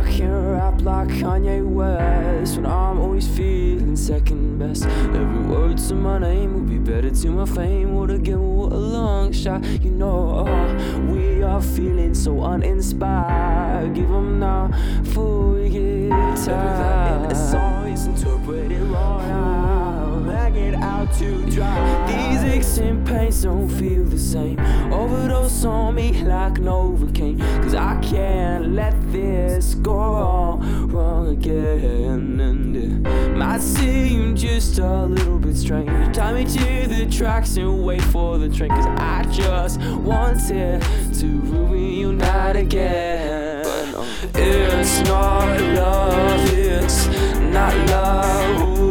I can't rap like Kanye West when I'm always feeling second best. Every word to my name would be better to my fame. Would again, what a long shot, you know. We are feeling so uninspired. Give them now before we get tired. Every song is interpreted wrong. I get out to dry. These aches and pains don't feel the same. Overdose on me like Novocaine. Cause I can't let this go wrong, again. And it might seem just a little bit strange. Tie me to the tracks and wait for the train. Cause I just wanted to reunite again. But it's not love, it's not love.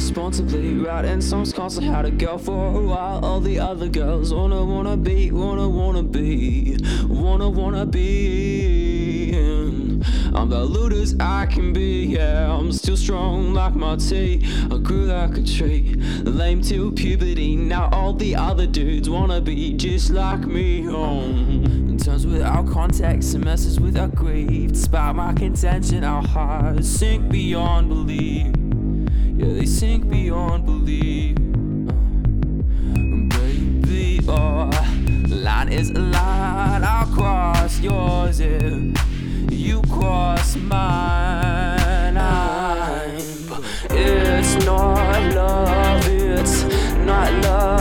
Responsibly. Writing songs constantly how to go for a while. All the other girls wanna, wanna be, wanna, wanna be, wanna, wanna be. I'm the looters I can be, yeah. I'm still strong like my tea. I grew like a tree, lame till puberty. Now all the other dudes wanna be just like me. Oh. In times without context and messes without grief. Despite my contention, our hearts sink beyond belief. Yeah, they sink beyond belief. Uh, Baby, oh, line is a line. I'll cross yours if you cross mine. I'm. It's not love, it's not love.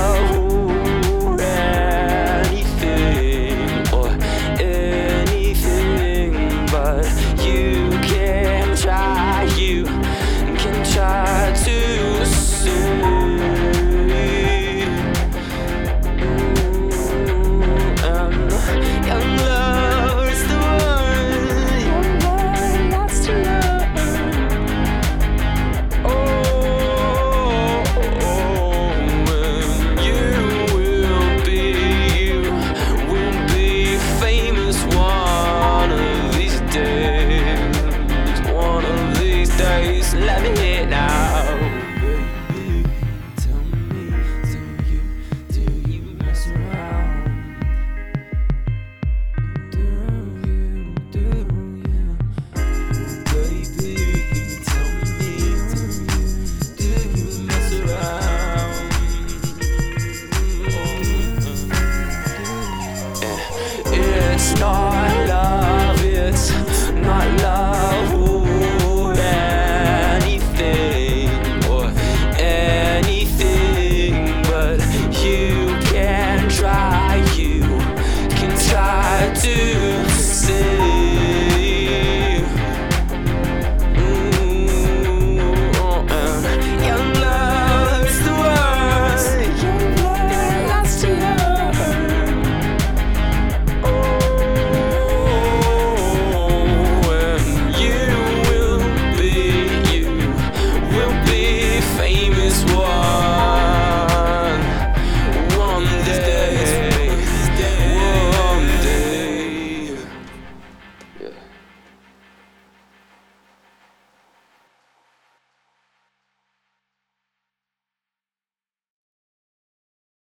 star. this war.